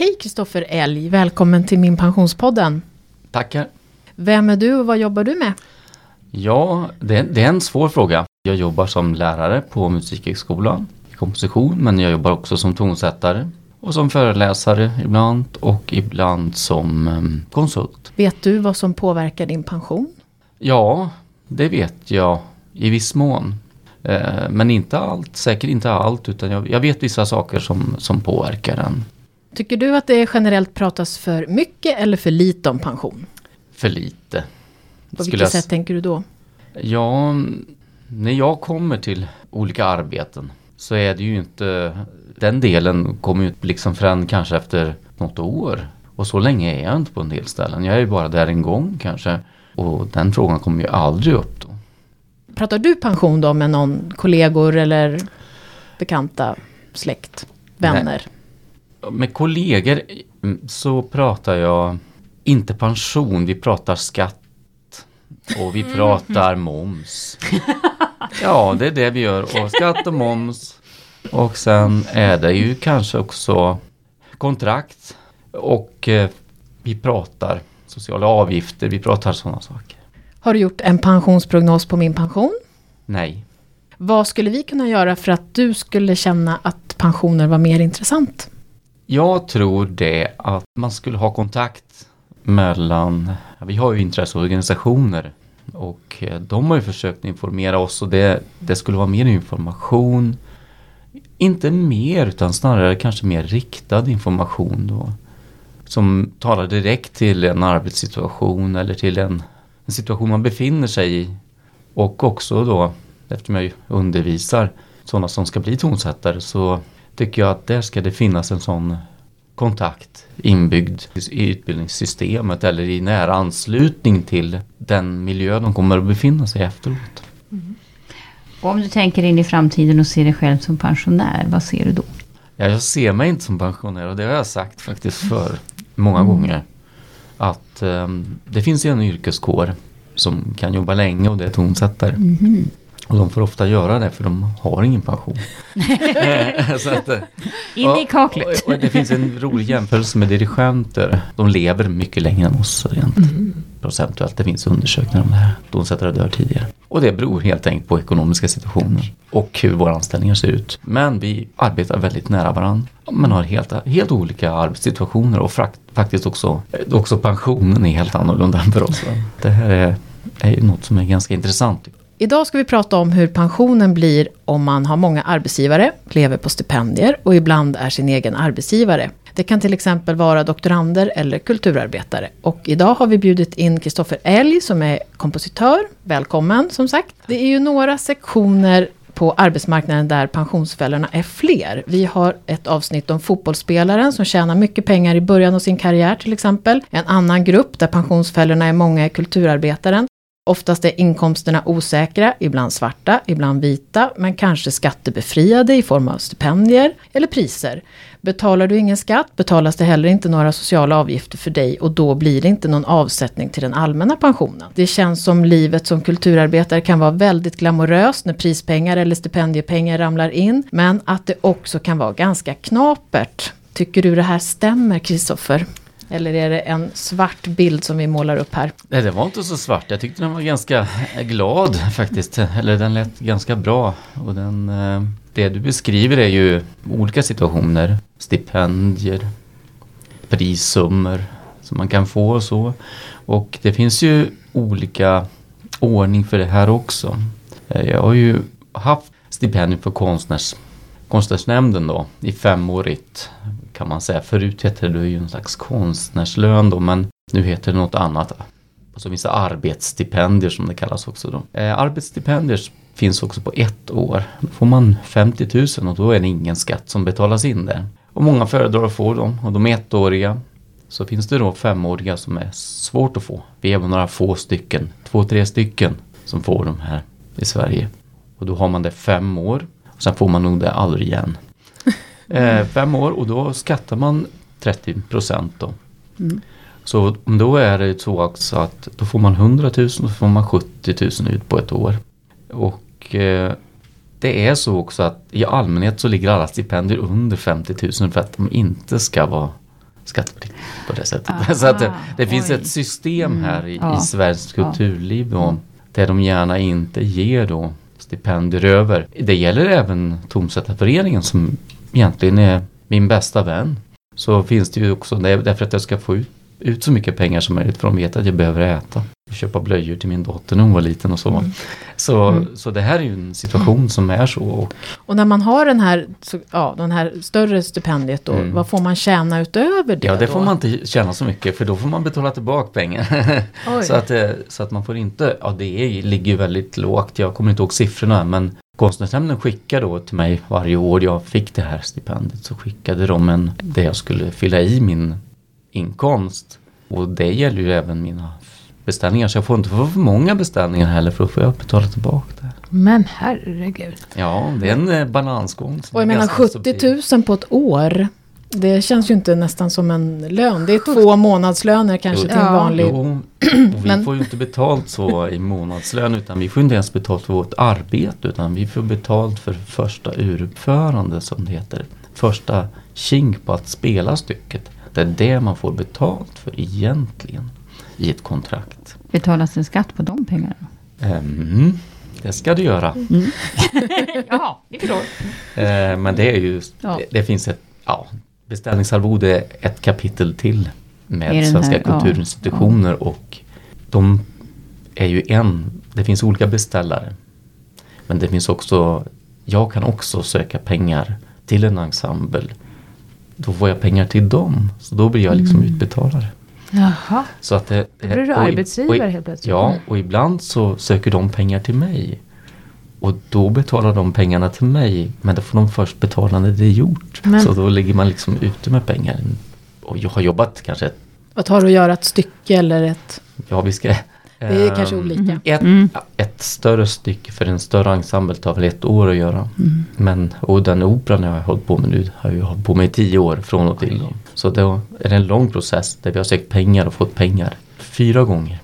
Hej Kristoffer Elg, välkommen till min pensionspodden. Tackar. Vem är du och vad jobbar du med? Ja, det, det är en svår fråga. Jag jobbar som lärare på Musikhögskolan i komposition, men jag jobbar också som tonsättare och som föreläsare ibland och ibland som um, konsult. Vet du vad som påverkar din pension? Ja, det vet jag i viss mån. Eh, men inte allt, säkert inte allt, utan jag, jag, vet vissa saker som, som påverkar den. Tycker du att det generellt pratas för mycket eller för lite om pension? För lite. På vilket sätt tänker du då? Ja, när jag kommer till olika arbeten så är det ju inte, den delen kommer ju liksom förrän kanske efter något år. Och så länge är jag inte på en del ställen. Jag är ju bara där en gång kanske. Och den frågan kommer ju aldrig upp då. Pratar du pension då med någon kollegor eller bekanta, släkt, vänner? Nej. Med kollegor så pratar jag inte pension, vi pratar skatt. Och vi pratar moms. Ja, det är det vi gör. Och skatt och moms. Och sen är det ju kanske också kontrakt. Och eh, vi pratar sociala avgifter, vi pratar sådana saker. Har du gjort en pensionsprognos på min pension? Nej. Vad skulle vi kunna göra för att du skulle känna att pensioner var mer intressant? Jag tror det att man skulle ha kontakt mellan, vi har ju intresseorganisationer och eh, de har ju försökt informera oss och det, det skulle vara mer information. Inte mer utan snarare kanske mer riktad information då. Som talar direkt till en arbetssituation eller till en, en situation man befinner sig i. Och också då, eftersom jag undervisar sådana som ska bli tonsättare så tycker jag att där ska det finnas en sån kontakt inbyggd i utbildningssystemet eller i nära anslutning till den miljö de kommer att befinna sig efteråt. Mm. Om du tänker in i framtiden och ser dig själv som pensionär, vad ser du då? Ja, jag ser mig inte som pensionär och det har jag sagt faktiskt för många mm. gånger. Att um, det finns ju en yrkeskår som kan jobba länge och det är tonsättare. Mm. Och de får ofta göra det för de har ingen pension. att, In i kaklet. Och, och, det finns en rolig jämförelse med dirigenter. De lever mycket längre än oss rent mm. procentuellt. Det finns undersökningar om det här. Tonsättare dör tidigare. Och det beror helt enkelt på ekonomiska situationer och hur våra anställningar ser ut. Men vi arbetar väldigt nära varandra. Men har helt, helt olika arbetssituationer och faktiskt också, också pensionen är helt annorlunda än för oss. Det här är, är något som är ganska intressant. Idag ska vi prata om hur pensionen blir om man har många arbetsgivare, lever på stipendier och ibland är sin egen arbetsgivare. Det kan till exempel vara doktorander eller kulturarbetare. Och idag har vi bjudit in Kristoffer Elg som är kompositör. Välkommen som sagt. Det är ju några sektioner på arbetsmarknaden där pensionsfällorna är fler. Vi har ett avsnitt om fotbollsspelaren som tjänar mycket pengar i början av sin karriär till exempel. En annan grupp där pensionsfällorna är många är kulturarbetaren. Oftast är inkomsterna osäkra, ibland svarta, ibland vita, men kanske skattebefriade i form av stipendier eller priser. Betalar du ingen skatt betalas det heller inte några sociala avgifter för dig och då blir det inte någon avsättning till den allmänna pensionen. Det känns som livet som kulturarbetare kan vara väldigt glamoröst när prispengar eller stipendiepengar ramlar in, men att det också kan vara ganska knapert. Tycker du det här stämmer, Kristoffer? Eller är det en svart bild som vi målar upp här? Nej, det var inte så svart. Jag tyckte den var ganska glad faktiskt. Eller den lät ganska bra. Och den, eh, det du beskriver är ju olika situationer. Stipendier, prissummor som man kan få och så. Och det finns ju olika ordning för det här också. Eh, jag har ju haft stipendium för konstnärs, konstnärsnämnden då i femårigt kan man säga. Förut hette det ju en slags konstnärslön då men nu heter det något annat. Och så finns det arbetsstipendier som det kallas också då. Eh, arbetsstipendier finns också på ett år. Då får man 50 000 och då är det ingen skatt som betalas in där. Och många föredrar att få dem och de är ettåriga. Så finns det då femåriga som är svårt att få. Vi är några få stycken, två, tre stycken som får de här i Sverige. Och då har man det fem år. Och sen får man nog det aldrig igen. Eh, fem år och då skattar man 30 procent då. Mm. Så då är det så också att då får man 100 000 och så får man 70 000 ut på ett år. Och eh, det är så också att i allmänhet så ligger alla stipendier under 50 000 för att de inte ska vara skattepliktigt på det sättet. Ah, så att det, det finns ett system här i, Ja. i svenskt kulturliv då, där de gärna inte ger då stipendier över. Det gäller även Tonsättarföreningen som egentligen är min bästa vän. Så finns det ju också, därför att jag ska få ut, ut så mycket pengar som möjligt för de vet att jag behöver äta. Köpa blöjor till min dotter när hon var liten och så. Så, så det här är ju en situation som är så. Och Och när man har den här, så, ja, den här större stipendiet då, Mm. vad får man tjäna utöver det Ja, det då? får man inte tjäna så mycket för då får man betala tillbaka pengar. Så, att, eh, så att man får inte, ja det är, ligger ju väldigt lågt, jag kommer inte ihåg siffrorna men Konstnärsnämnden skickade då till mig varje år jag fick det här stipendiet så skickade de en, det jag skulle fylla i min inkomst. Och det gäller ju även mina beställningar så jag får inte få för många beställningar heller för då får jag betala tillbaka det. Men herregud. Ja, det är en eh, balansgång. Och jag menar ganska 70 subtil. 000 på ett år. Det känns ju inte nästan som en lön. Det är två månadslöner kanske Jo, till en vanlig. Jo, och vi Men- får ju inte betalt så i månadslön utan vi får inte ens betalt för vårt arbete utan vi får betalt för första uruppförande som det heter. Första kink på att spela stycket. Det är det man får betalt för egentligen i ett kontrakt. Betalas det skatt på de pengarna? Mm, det ska det göra. Jaha, vi förstår. Eh, men det är ju, Ja. det, det finns ett, ja, beställningsarvode är ett kapitel till med svenska här, ja, kulturinstitutioner och de är ju en, det finns olika beställare. Men det finns också, jag kan också söka pengar till en ensemble. Då får jag pengar till dem, så då blir jag liksom Mm. utbetalare. Jaha. Så att det, Då blir du arbetsgivare helt plötsligt. Ja, och ibland så söker de pengar till mig. Och då betalar de pengarna till mig, men då får de först betala när det är gjort. Men- Så då ligger man liksom ute med pengar. Och jag har jobbat kanske, Vad tar det att göra ett stycke eller ett... ja vi ska... Det är ehm, kanske olika. Ett, Mm. ett större stycke för en större ensemble tar väl ett år att göra. Mm. Men, och den operan jag har hållit på med nu har jag hållit på med i tio år från och till. Så då är det en lång process där vi har sökt pengar och fått pengar. Fyra gånger.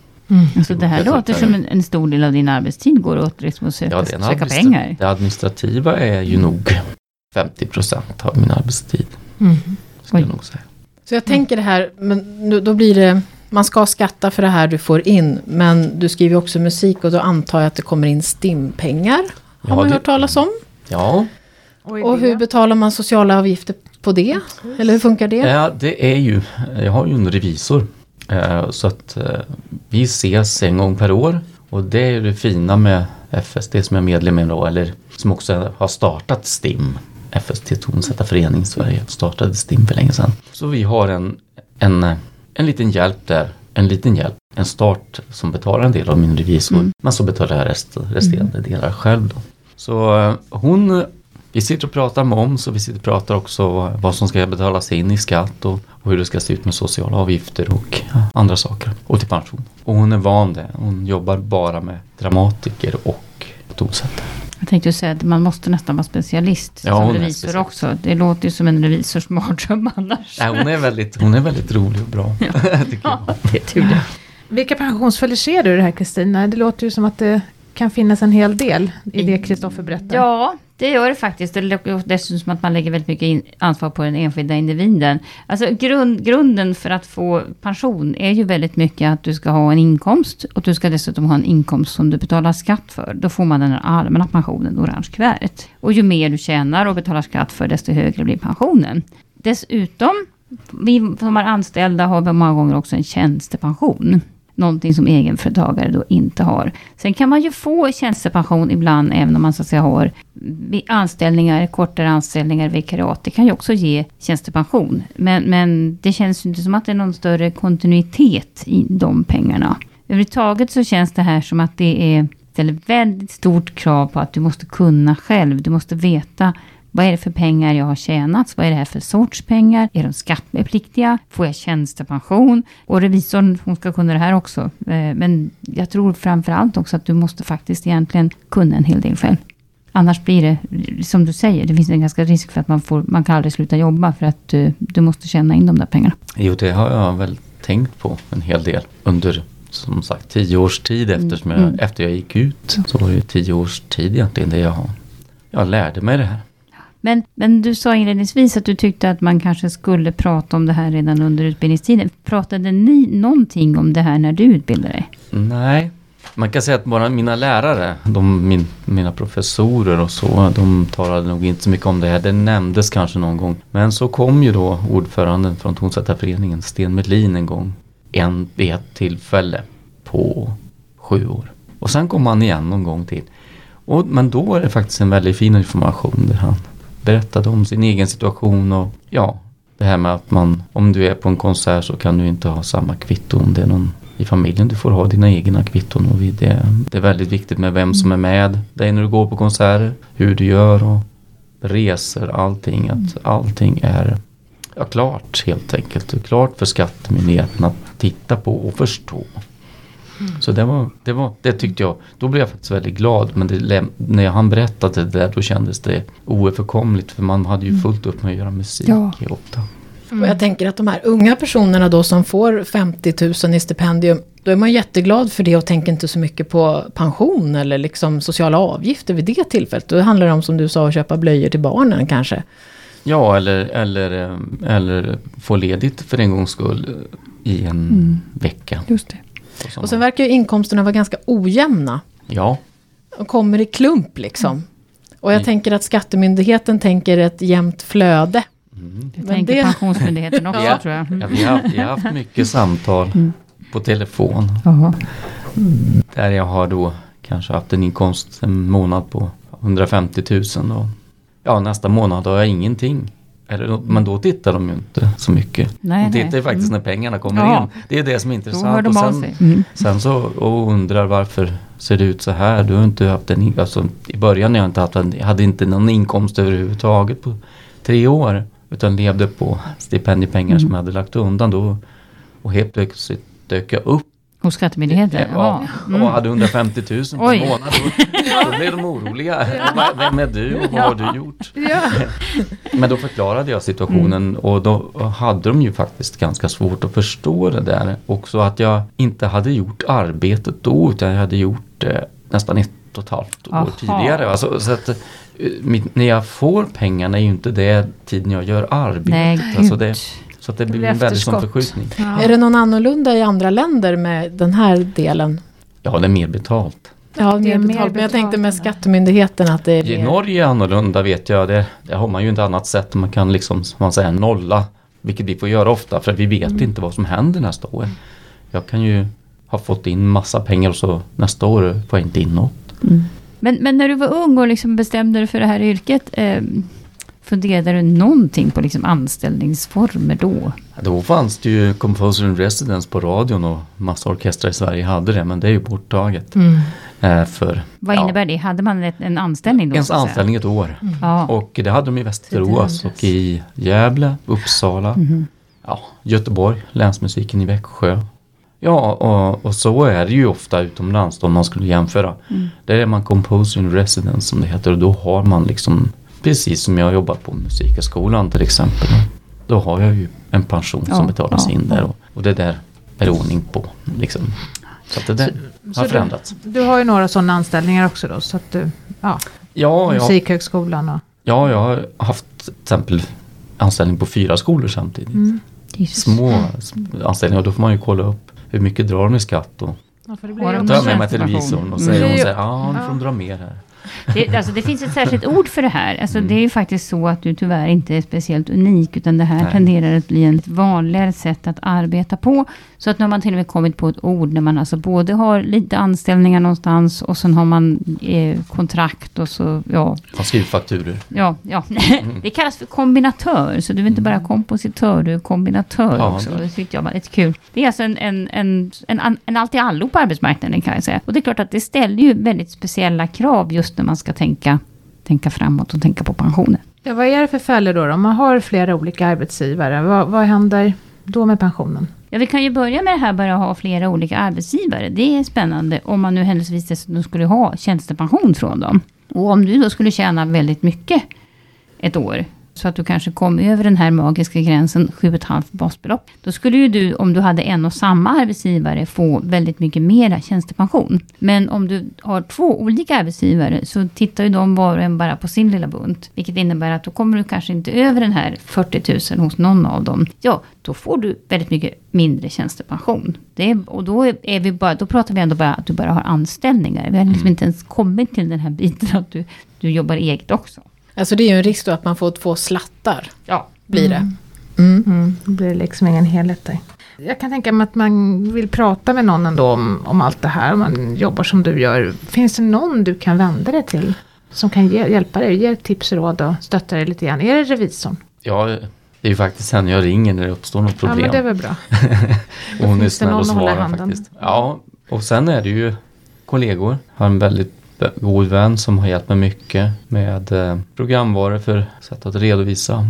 Alltså det här låter som en, en stor del av din arbetstid går åt liksom att söka, Ja, söka pengar. det administrativa är ju nog 50 procent av min arbetstid. Mm. Ska jag nog säga. Så jag tänker det här, men nu, då blir det... Man ska skatta för det här du får in, men du skriver också musik och då antar jag att det kommer in STIM-pengar. Har Ja, man det- hört talas om. Ja, Och hur betalar man sociala avgifter på det? Eller hur funkar det? ja, det är ju, jag har ju en revisor. Eh, Så att eh, vi ses en gång per år. Och det är det fina med FST som jag är medlem i då, eller som också har startat STIM. FST Tonsättarförening Sverige startade STIM för länge sedan. Så vi har en, en, en liten hjälp där. En liten hjälp. En start som betalar en del av min revisor. Mm. Men så betalar jag rest, resterande delar själv då. Så eh, hon, vi sitter och pratar moms och vi sitter och pratar också vad som ska betalas in i skatt och, och hur det ska se ut med sociala avgifter och ja, andra saker. Och till pension. Och hon är van det. Hon jobbar bara med dramatiker och tonsättare. Jag tänkte säga att man måste nästan vara specialist Ja, som revisor specialist. också. Det låter ju som en revisors mardröm annars. Nej, hon, är väldigt, hon är väldigt rolig och bra. tycker jag. det är tur det. Vilka pensionsföljder ser du i det här Kristina? Det låter ju som att det kan finnas en hel del i det Kristoffer berättar. Ja, det gör det faktiskt. Det dessutom som att man lägger väldigt mycket ansvar på den enskilda individen. Alltså grund, grunden för att få pension är ju väldigt mycket att du ska ha en inkomst och du ska dessutom ha en inkomst som du betalar skatt för. Då får man den allmänna pensionen, orange kuvertet. Och ju mer du tjänar och betalar skatt för, desto högre blir pensionen. Dessutom, vi som är anställda har många gånger också en tjänstepension. Någonting som egenföretagare då inte har. Sen kan man ju få tjänstepension ibland även om man så att säga har anställningar, kortare anställningar, vikariat. Det kan ju också ge tjänstepension. Men, men det känns ju inte som att det är någon större kontinuitet i de pengarna. Överhuvudtaget så känns det här som att det är, ställer väldigt stort krav på att du måste kunna själv. Du måste veta vad är det för pengar jag har tjänat? Vad är det här för sorts pengar? Är de skattepliktiga? Får jag tjänstepension? Och revisorn, hon ska kunna det här också. Eh, Men jag tror framför allt också att du måste faktiskt egentligen kunna en hel del själv. Annars blir det, som du säger, det finns en ganska risk för att man, får, man kan aldrig sluta jobba för att eh, du måste tjäna in de där pengarna. Jo, det har jag väl tänkt på en hel del under som sagt tio års tid eftersom jag, Mm. efter jag gick ut. Så var det ju tio års tid egentligen det jag, jag lärde mig det här. Men, men du sa inledningsvis att du tyckte att man kanske skulle prata om det här redan under utbildningstiden. Pratade ni någonting om det här när du utbildade dig? Nej, man kan säga att bara mina lärare, de, min, mina professorer och så, de talade nog inte så mycket om det här. Det nämndes kanske någon gång. Men så kom ju då ordföranden från Tonsättarföreningen, Sten Medlin en gång. En, vid ett tillfälle på sju år. Och sen kom han igen någon gång till. Och, men då var det faktiskt en väldigt fin information där han berättade om sin egen situation och ja, det här med att man, om du är på en konsert så kan du inte ha samma kvitto om det är någon i familjen. Du får ha dina egna kvitton och det, det är väldigt viktigt med vem som är med dig när du går på konserter, hur du gör och resor, allting. Att allting är ja, klart helt enkelt. Klart för skattemyndigheten att titta på och förstå. Mm. Så det, var, det, var, det tyckte jag, då blev jag faktiskt väldigt glad. Men det, när han berättade det där då kändes det oöverkomligt. För man hade ju mm. fullt upp med att göra musik ja. ofta. Mm. Och jag tänker att de här unga personerna då som får 50 000 i stipendium. Då är man jätteglad för det och tänker inte så mycket på pension eller liksom sociala avgifter vid det tillfället. Då handlar det om som du sa att köpa blöjor till barnen kanske. Ja, eller, eller, eh, eller få ledigt för en gångs skull i en mm. vecka. Just det. Och, och sen verkar ju inkomsterna vara ganska ojämna. Ja. Och kommer i klump liksom. Mm. Och jag tänker att skattemyndigheten tänker ett jämnt flöde. Mm. Det tänker det... Pensionsmyndigheten också ja. tror jag. Ja, vi, har, vi har haft mycket samtal mm. på telefon. Aha. Där jag har då kanske haft en inkomst en månad på 150 000. Och, ja, nästa månad har jag ingenting. Eller, men då tittar de ju inte så mycket. Nej, de tittar nej. faktiskt mm. när pengarna kommer ja. in. Det är det som är intressant. Och sen, mm. sen så och undrar varför ser det ut så här. Du har inte haft en, alltså, I början jag inte haft en, jag hade inte någon inkomst överhuvudtaget på tre år. Utan levde på stipendiepengar mm. som jag hade lagt undan då. Och helt plötsligt dök jag upp Hos Skattemyndigheten? Ja, mm. och hade 150 000 per månad. Då, då blev de oroliga. Ja. Vem är du och vad har du gjort? Ja. Men då förklarade jag situationen mm. och då hade de ju faktiskt ganska svårt att förstå det där. Också att jag inte hade gjort arbetet då utan jag hade gjort det nästan ett och ett halvt år Aha. tidigare. Alltså, så att, Eh, när jag får pengarna är ju inte det tiden jag gör arbetet. Nej, alltså det, så att det blir en väldigt sån förskjutning. Ja. Är det någon annorlunda i andra länder med den här delen? Ja, det är mer betalt. Ja, mer, betalt. Mer men jag tänkte med skattemyndigheten att det är I Norge är annorlunda vet jag. Det, det har man ju inte annat sätt. Man kan liksom, som man säger, nolla. Vilket vi får göra ofta för vi vet mm. inte vad som händer nästa år. Jag kan ju ha fått in massa pengar och så nästa år får jag inte in något. Mm. Men, men när du var ung och liksom bestämde dig för det här yrket. Eh, funderade du någonting på liksom anställningsformer då? Då fanns det ju Composer in Residence på radion och massa orkestrar i Sverige hade det. Men det är ju borttaget. Mm. Eh, för, Vad innebär det? Hade man ett, en anställning då? En anställning ett år. Mm. Och det hade de i Västerås och i Gävle, Uppsala, mm. ja, Göteborg, Länsmusiken i Växjö. Ja, och, och, så är det ju ofta utomlands om man skulle jämföra. Mm. Där är man composer in residence som det heter och då har man liksom precis som jag jobbar på Musikhögskolan till exempel. Då har jag ju en pension ja, som betalas ja, in där och, och det där är ordning på. Liksom. Så att det där så, har så förändrats. Du, du, har ju några sådana anställningar också då så att du, ja, ja Musikhögskolan och... Ja, jag har haft till exempel anställning på fyra skolor samtidigt. Mm. Små anställningar, då får man ju kolla upp hur mycket drar de i skatt? Och ja, för det blir tar jag med mig televisorn och säger hon så här, ja nu får de dra mer här. Det, alltså, det finns ett särskilt ord för det här. Alltså, mm. Det är ju faktiskt så att du tyvärr inte är speciellt unik. Utan det här Nej. tenderar att bli ett vanligare sätt att arbeta på. Så att nu har man till och med kommit på ett ord när man alltså både har lite anställningar någonstans. Och sen har man eh, kontrakt och så, ja. Man skriver fakturer. Ja, ja. Mm. det kallas för kombinatör. Så du är inte bara mm. kompositör, du är kombinatör ja, också. Det tyckte jag var lite kul. Det är alltså en, en, en, en, en allt i allo på arbetsmarknaden kan jag säga. Och det är klart att det ställer ju väldigt speciella krav just när man ska tänka, tänka framåt och tänka på pensionen. Ja, vad är det för fällor då? Om man har flera olika arbetsgivare, vad, vad händer då med pensionen? Ja, vi kan ju börja med det här bara ha flera olika arbetsgivare. Det är spännande om man nu händelsevis dessutom skulle ha tjänstepension från dem. Och om du då skulle tjäna väldigt mycket ett år så att du kanske kom över den här magiska gränsen 7,5 basbelopp. Då skulle ju du, om du hade en och samma arbetsgivare, få väldigt mycket mera tjänstepension. Men om du har två olika arbetsgivare så tittar ju de var och en bara på sin lilla bunt. Vilket innebär att då kommer du kanske inte över den här 40 000 hos någon av dem. Ja, då får du väldigt mycket mindre tjänstepension. Det är, och då, är vi bara, då pratar vi ändå bara att du bara har anställningar. Vi har liksom Mm. inte ens kommit till den här biten att du, du jobbar eget också. Alltså det är ju en risk då att man får två slattar, Ja. blir det. Mm. Mm. Mm, det blir liksom ingen helhet där. Jag kan tänka mig att man vill prata med någon ändå om, om allt det här. Om man jobbar som du gör. Finns det någon du kan vända dig till? Som kan ge, hjälpa dig, ge tips och råd och stötta dig lite grann. Är det revisorn? Ja, det är ju faktiskt henne jag ringer när det uppstår något problem. Ja men det är väl bra. och hon är det snäll och svarar handen. faktiskt. Ja, och sen är det ju kollegor. Jag har en väldigt god vän som har hjälpt mig mycket med eh, programvaror för sätt att redovisa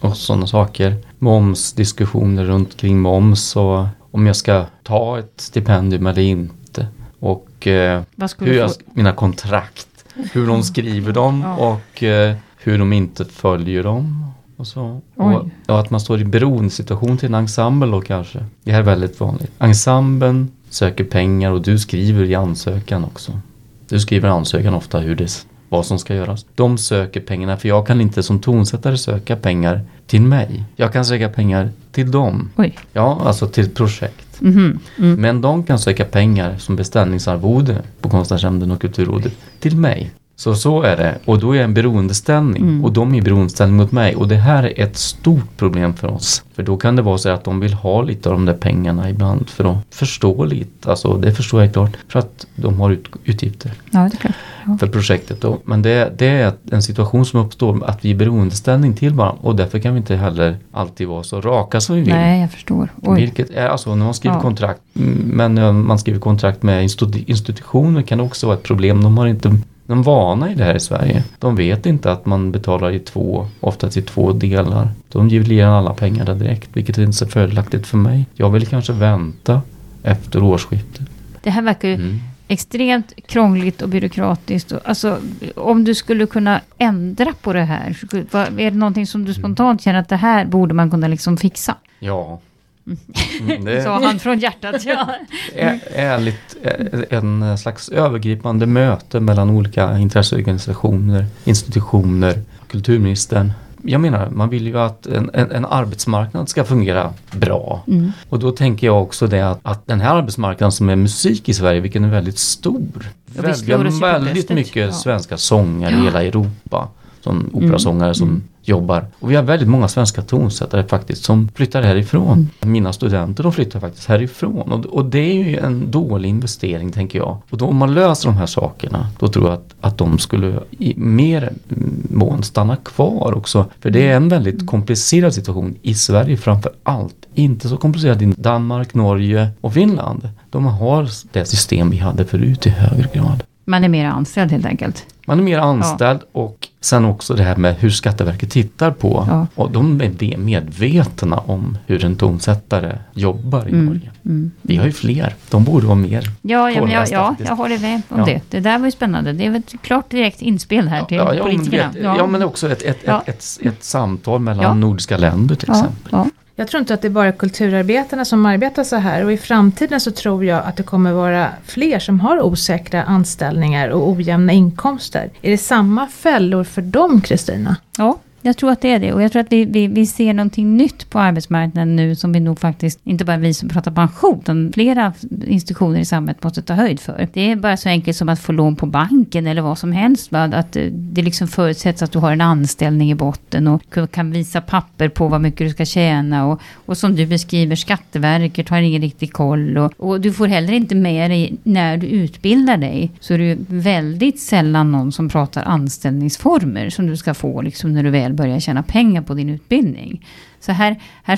och sådana saker. Momsdiskussioner runt kring moms och om jag ska ta ett stipendium eller inte. Och eh, hur jag, mina kontrakt, hur de skriver dem Ja. och eh, hur de inte följer dem. Och, så. och, och att man står i beroendesituation till en ensemble då kanske. Det här är väldigt vanligt. Ensemblen söker pengar och du skriver i ansökan också. Du skriver ansökan ofta hur det, vad som ska göras. De söker pengarna för jag kan inte som tonsättare söka pengar till mig. Jag kan söka pengar till dem. Oj. Ja, alltså till projekt. Mhm. Mm. Men de kan söka pengar som beställningsarvode på Konstnärsnämnden och Kulturrådet till mig. Så så är det. Och då är jag en beroendeställning. Mm. Och de är i beroendeställning mot mig. Och det här är ett stort problem för oss. För då kan det vara så att de vill ha lite av de där pengarna ibland för att förstå lite. Alltså det förstår jag klart. För att de har ut, utgifter Ja, det är klart. Ja. för projektet. Då. Men det, det är en situation som uppstår att vi är i beroendeställning till varandra. Och därför kan vi inte heller alltid vara så raka som vi vill. Nej, jag förstår. Oj. Vilket är alltså när man skriver Ja. kontrakt, mm, men eh, man skriver kontrakt med institu- institutioner kan det också vara ett problem. De har inte de vana i det här i Sverige. De vet inte att man betalar i två, oftast i två delar. De ger alla pengar där direkt, vilket är inte så fördelaktigt för mig. Jag vill kanske vänta efter årsskiftet. Det här verkar ju Mm. extremt krångligt och byråkratiskt. Alltså, om du skulle kunna ändra på det här, är det någonting som du spontant känner att det här borde man kunna liksom fixa? Ja. Mm, det Sa han från hjärtat. Ja. är ärligt en slags övergripande möte mellan olika intresseorganisationer, institutioner, kulturministern. Jag menar, man vill ju att en, en, en arbetsmarknad ska fungera bra. Mm. Och då tänker jag också det att, att den här arbetsmarknaden som är musik i Sverige, vilken är väldigt stor. Vi väldigt bröstet, mycket ja. svenska sångare i hela Europa. Som operasångare som mm. Jobbar. Och vi har väldigt många svenska tonsättare faktiskt som flyttar härifrån. Mm. Mina studenter de flyttar faktiskt härifrån. Och, och det är ju en dålig investering tänker jag. Och då, om man löser de här sakerna då tror jag att, att de skulle i mer mån stanna kvar också. För det är en väldigt komplicerad situation i Sverige framför allt. Inte så komplicerad i Danmark, Norge och Finland. De har det system vi hade förut i högre grad. Man är mer anställd helt enkelt. Man är mer anställd och sen också det här med hur Skatteverket tittar på. Ja. Och de är ve- medvetna om hur en tonsättare jobbar i Mm. Norge. Mm. Vi har ju fler, de borde vara mer. Ja, ja, men jag, ja, jag håller med om Ja. det. Det där var ju spännande. Det är väl ett klart direkt inspel här till ja, ja, men, politikerna. vet, ja. men också ett, ett, ett, ett, ett samtal mellan nordiska länder till exempel. Jag tror inte att det är bara kulturarbetarna som arbetar så här och i framtiden så tror jag att det kommer vara fler som har osäkra anställningar och ojämna inkomster. Är det samma fällor för dem Kristina? Ja, jag tror att det är det. Och jag tror att vi, vi, vi ser någonting nytt på arbetsmarknaden nu som vi nog faktiskt, inte bara vi som pratar pension, utan flera institutioner i samhället måste ta höjd för. Det är bara så enkelt som att få lån på banken eller vad som helst. Va? Att eh, det liksom förutsätts att du har en anställning i botten och kan visa papper på vad mycket du ska tjäna. Och, och som du beskriver, Skatteverket har ingen riktig koll. Och, och du får heller inte med dig, när du utbildar dig, så är det väldigt sällan någon som pratar anställningsformer som du ska få liksom när du väl börja tjäna pengar på din utbildning. Så här, här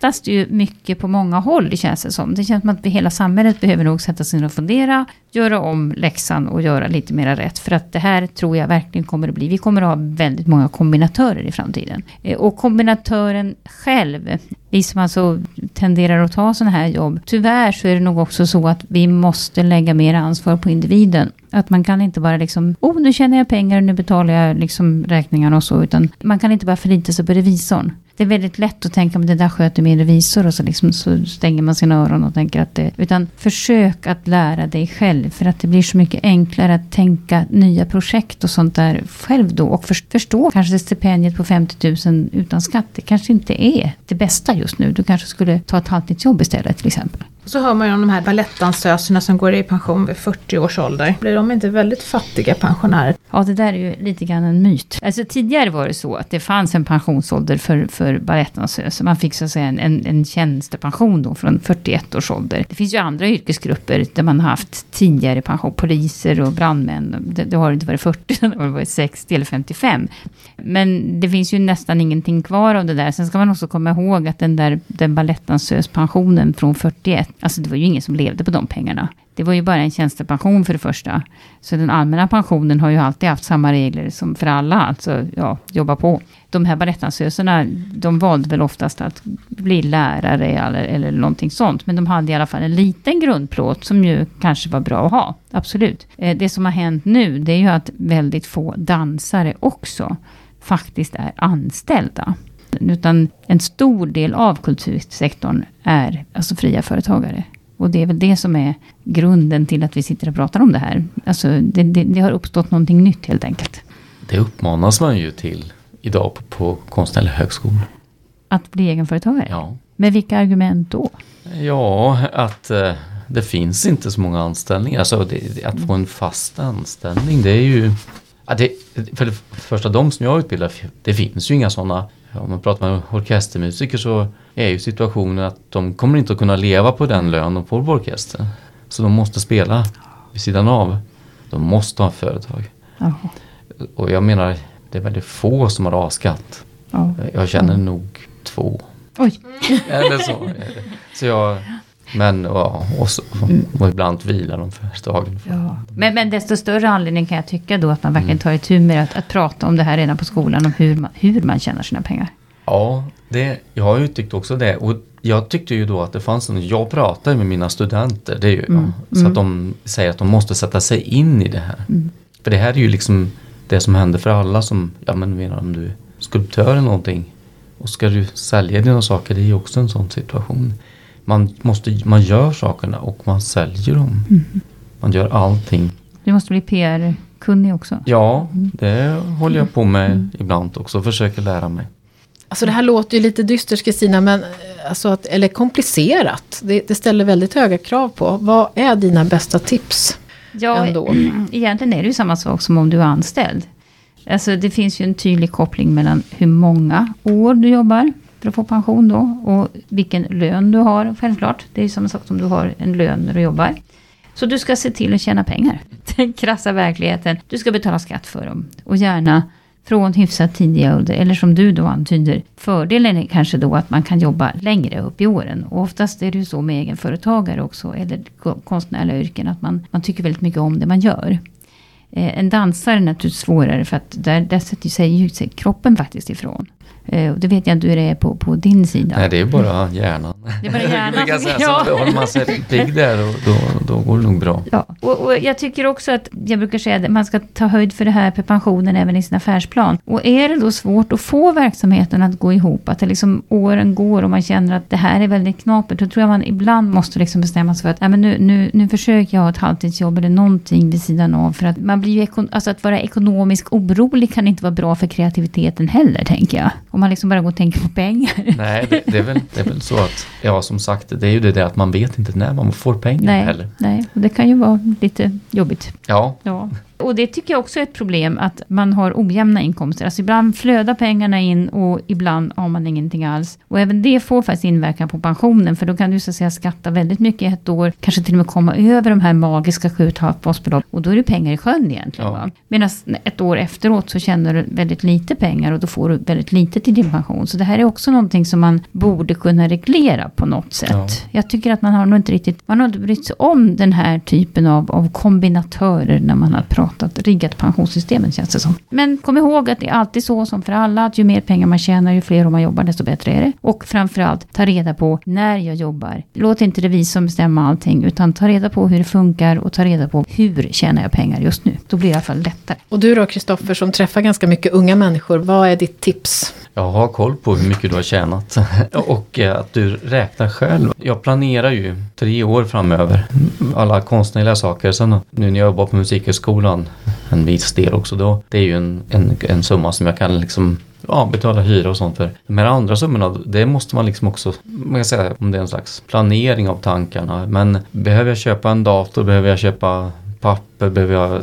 fattas det ju mycket på många håll, det känns det som. Det känns som att vi, hela samhället behöver nog sätta sig ner och fundera, göra om läxan och göra lite mera rätt. För att det här tror jag verkligen kommer att bli. Vi kommer att ha väldigt många kombinatörer i framtiden. Eh, och kombinatören själv, vi som alltså tenderar att ta sådana här jobb. Tyvärr så är det nog också så att vi måste lägga mer ansvar på individen. Att man kan inte bara liksom, oh nu tjänar jag pengar, nu betalar jag liksom räkningarna och så, utan man kan inte bara förlita sig på revisorn. Det är väldigt lätt att tänka, Men det där sköter min revisor och så, liksom, så stänger man sina öron och tänker att det... Utan försök att lära dig själv, för att det blir så mycket enklare att tänka nya projekt och sånt där själv då. Och förstå kanske stipendiet på 50 000 utan skatt, det kanske inte är det bästa just nu. Du kanske skulle ta ett halvtidsjobb istället till exempel. Så hör man ju om de här balettdansöserna som går i pension vid 40 års ålder. Blir de inte väldigt fattiga pensionärer? Ja, det där är ju lite grann en myt. Alltså tidigare var det så att det fanns en pensionsålder för, för balettdansöser. Man fick så att säga en, en, en tjänstepension då från 41 års ålder. Det finns ju andra yrkesgrupper där man har haft tidigare pension. Poliser och brandmän. Det, det har inte varit 40, det har varit 60 eller 55. Men det finns ju nästan ingenting kvar av det där. Sen ska man också komma ihåg att den där den balettdansöspensionen från 41 Alltså det var ju ingen som levde på de pengarna. Det var ju bara en tjänstepension för det första. Så den allmänna pensionen har ju alltid haft samma regler som för alla, alltså ja, jobba på. De här balettdansöserna, de valde väl oftast att bli lärare eller, eller någonting sånt. Men de hade i alla fall en liten grundplåt som ju kanske var bra att ha. Absolut. Eh, det som har hänt nu, det är ju att väldigt få dansare också faktiskt är anställda. Utan en stor del av kultursektorn är alltså fria företagare. Och det är väl det som är grunden till att vi sitter och pratar om det här. Alltså det, det, det har uppstått någonting nytt helt enkelt. Det uppmanas man ju till idag på, på konstnärlig högskola. Att bli egenföretagare? Ja. Med vilka argument då? Ja, att eh, det finns inte så många anställningar. Alltså det, att få en fast anställning det är ju... Ja, det, för det första, de som jag utbildar, det finns ju inga sådana om man pratar med orkestermusiker så är ju situationen att de kommer inte att kunna leva på den lön de får på orkestern. Så de måste spela vid sidan av. De måste ha företag. Aha. Och jag menar, det är väldigt få som har A-skatt. Ja. Jag känner nog två. Oj! Eller så. Så jag, men ja, och, så, och ibland vilar de för dagen. Ja. Men, men desto större anledning kan jag tycka då att man verkligen mm. tar itu med att, att prata om det här redan på skolan. Om hur man, hur man tjänar sina pengar. Ja, det, jag har ju tyckt också det. Och jag tyckte ju då att det fanns en, jag pratar med mina studenter, det är ju, mm. ja, så att mm. de säger att de måste sätta sig in i det här. Mm. För det här är ju liksom det som händer för alla som, ja men menar om du är skulptör eller någonting och ska du sälja dina saker, det är ju också en sån situation man, måste, man gör sakerna och man säljer dem. Mm. Man gör allting. Du måste bli PR-kunnig också. Ja, det håller jag på med mm. ibland också. Försöker lära mig. Alltså det här låter ju lite dystert Kristina, men eh, alltså att, eller komplicerat. Det, det, ställer väldigt höga krav på. Vad är dina bästa tips? Ja, ändå? egentligen är det ju samma sak som om du är anställd. Alltså det finns ju en tydlig koppling mellan hur många år du jobbar för att få pension då. Och vilken lön du har, självklart. Det är samma sak som du har en lön när du jobbar. Så du ska se till att tjäna pengar. Den krassa verkligheten. Du ska betala skatt för dem. Och gärna från hyfsat tidiga ålder. Eller som du då antyder. Fördelen är kanske då att man kan jobba längre upp i åren. Och oftast är det ju så med egenföretagare också. Eller konstnärliga yrken. Att man, man tycker väldigt mycket om det man gör. Eh, en dansare är naturligtvis svårare för att där, där sätter sig kroppen faktiskt ifrån. Eh, och det vet jag inte hur det är på, på din sida. Nej, det är bara hjärnan. Det är bara hjärnan. jag säga, ja. så håller man sig pigg där och då, då går det nog bra. Ja, och, och, jag tycker också att jag brukar säga att man ska ta höjd för det här för pensionen även i sin affärsplan. Och är det då svårt att få verksamheten att gå ihop, att det liksom åren går och man känner att det här är väldigt knapert, då tror jag man ibland måste liksom bestämma sig för att men nu, nu, nu försöker jag ha ett halvtidsjobb eller någonting vid sidan av. För att man blir ju, alltså att vara ekonomiskt orolig kan inte vara bra för kreativiteten heller, tänker jag. Om man liksom bara går och tänker på pengar. Nej, det, det, är väl, det är väl så att, ja som sagt, det är ju det där att man vet inte när man får pengar nej, heller. Nej, och det kan ju vara lite jobbigt. Ja. ja. Och det tycker jag också är ett problem, att man har ojämna inkomster. Alltså ibland flödar pengarna in och ibland har man ingenting alls. Och även det får faktiskt inverkan på pensionen, för då kan du så att säga skatta väldigt mycket ett år, kanske till och med komma över de här magiska 7,5 basbelopp. Och då är det pengar i sjön egentligen. Ja. Medan ett år efteråt så tjänar du väldigt lite pengar och då får du väldigt lite till din pension. Så det här är också någonting som man borde kunna reglera på något sätt. Ja. Jag tycker att man har nog inte riktigt, man har inte brytt sig om den här typen av, av kombinatörer när man har pratat pratat, riggat pensionssystemen känns det som. Men kom ihåg att det är alltid så som för alla, att ju mer pengar man tjänar, ju fler år man jobbar, desto bättre är det. Och framförallt, ta reda på när jag jobbar. Låt inte revisorn bestämma allting, utan ta reda på hur det funkar och ta reda på hur tjänar jag pengar just nu. Då blir det i alla fall lättare. Och du då Kristoffer som träffar ganska mycket unga människor, vad är ditt tips? Jag har koll på hur mycket du har tjänat och eh, att du räknar själv. Jag planerar ju tre år framöver, alla konstnärliga saker. Sen nu när jag jobbar på Musikhögskolan, en viss del också då, det är ju en, en, en summa som jag kan liksom ja, betala hyra och sånt för. De här andra summorna, det måste man liksom också, man kan säga om det är en slags planering av tankarna. Men behöver jag köpa en dator, behöver jag köpa papper, behöver jag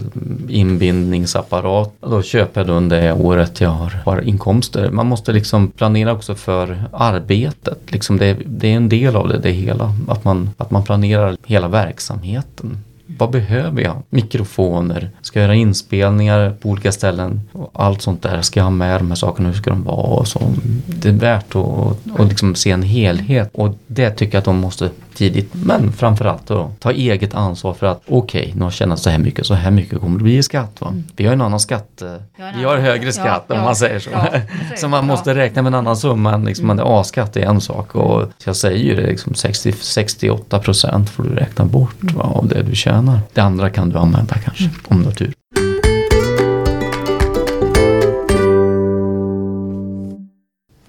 inbindningsapparat. Då köper jag då under det året jag har, har inkomster. Man måste liksom planera också för arbetet. Liksom det, det är en del av det, det hela. Att man, att man planerar hela verksamheten. Vad behöver jag? Mikrofoner, ska jag göra inspelningar på olika ställen? Och allt sånt där, ska jag ha med de här sakerna, hur ska de vara? Och så. Det är värt att, och liksom se en helhet och det tycker jag att de måste tidigt, men framförallt då, ta eget ansvar för att okej, okay, nu har jag tjänat så här mycket, så här mycket kommer det bli i skatt. Va? Mm. Vi har en annan skatt, eh, vi har högre skatt ja, om man säger så. Ja, så man måste räkna med en annan summa, liksom mm. A-skatt är en sak och jag säger ju det, liksom 60, 68 procent får du räkna bort va, av det du tjänar. Det andra kan du använda kanske, mm. om du har tur.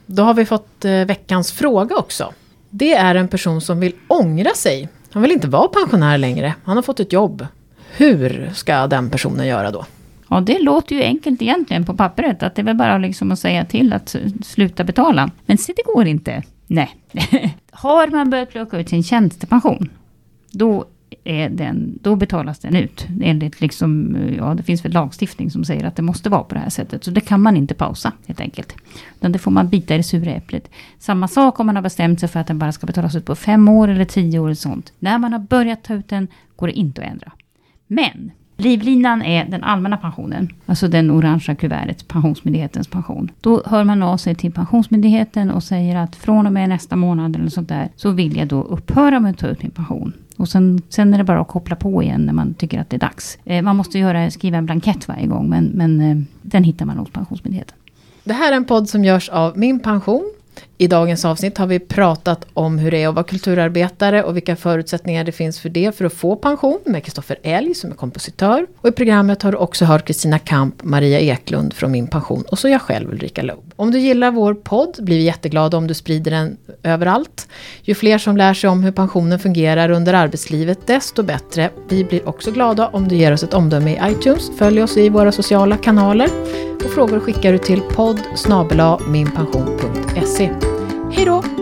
Då har vi fått eh, veckans fråga också. Det är en person som vill ångra sig. Han vill inte vara pensionär längre. Han har fått ett jobb. Hur ska den personen göra då? Ja, det låter ju enkelt egentligen på pappret. Att det är väl bara liksom att säga till att sluta betala. Men se, det går inte. Nej. har man börjat plocka ut sin tjänstepension, då är den, då betalas den ut. Enligt liksom, ja det finns väl lagstiftning som säger att det måste vara på det här sättet. Så det kan man inte pausa helt enkelt. Utan det får man bita i det sura äpplet. Samma sak om man har bestämt sig för att den bara ska betalas ut på fem år eller tio år eller sånt. När man har börjat ta ut den går det inte att ändra. Men Livlinan är den allmänna pensionen, alltså den orangea kuvertet, Pensionsmyndighetens pension. Då hör man av sig till Pensionsmyndigheten och säger att från och med nästa månad eller sånt där så vill jag då upphöra med att ta ut min pension. Och sen, sen är det bara att koppla på igen när man tycker att det är dags. Eh, man måste göra, skriva en blankett varje gång, men, men eh, den hittar man hos Pensionsmyndigheten. Det här är en podd som görs av Min Pension i dagens avsnitt har vi pratat om hur det är att vara kulturarbetare och vilka förutsättningar det finns för det för att få pension med Kristoffer Elg som är kompositör. Och i programmet har du också hört Kristina Kamp, Maria Eklund från Min Pension och så jag själv Ulrika Loob. Om du gillar vår podd blir vi jätteglada om du sprider den överallt. Ju fler som lär sig om hur pensionen fungerar under arbetslivet desto bättre. Vi blir också glada om du ger oss ett omdöme i iTunes, följ oss i våra sociala kanaler och frågor skickar du till podd minpension.se. Hej då!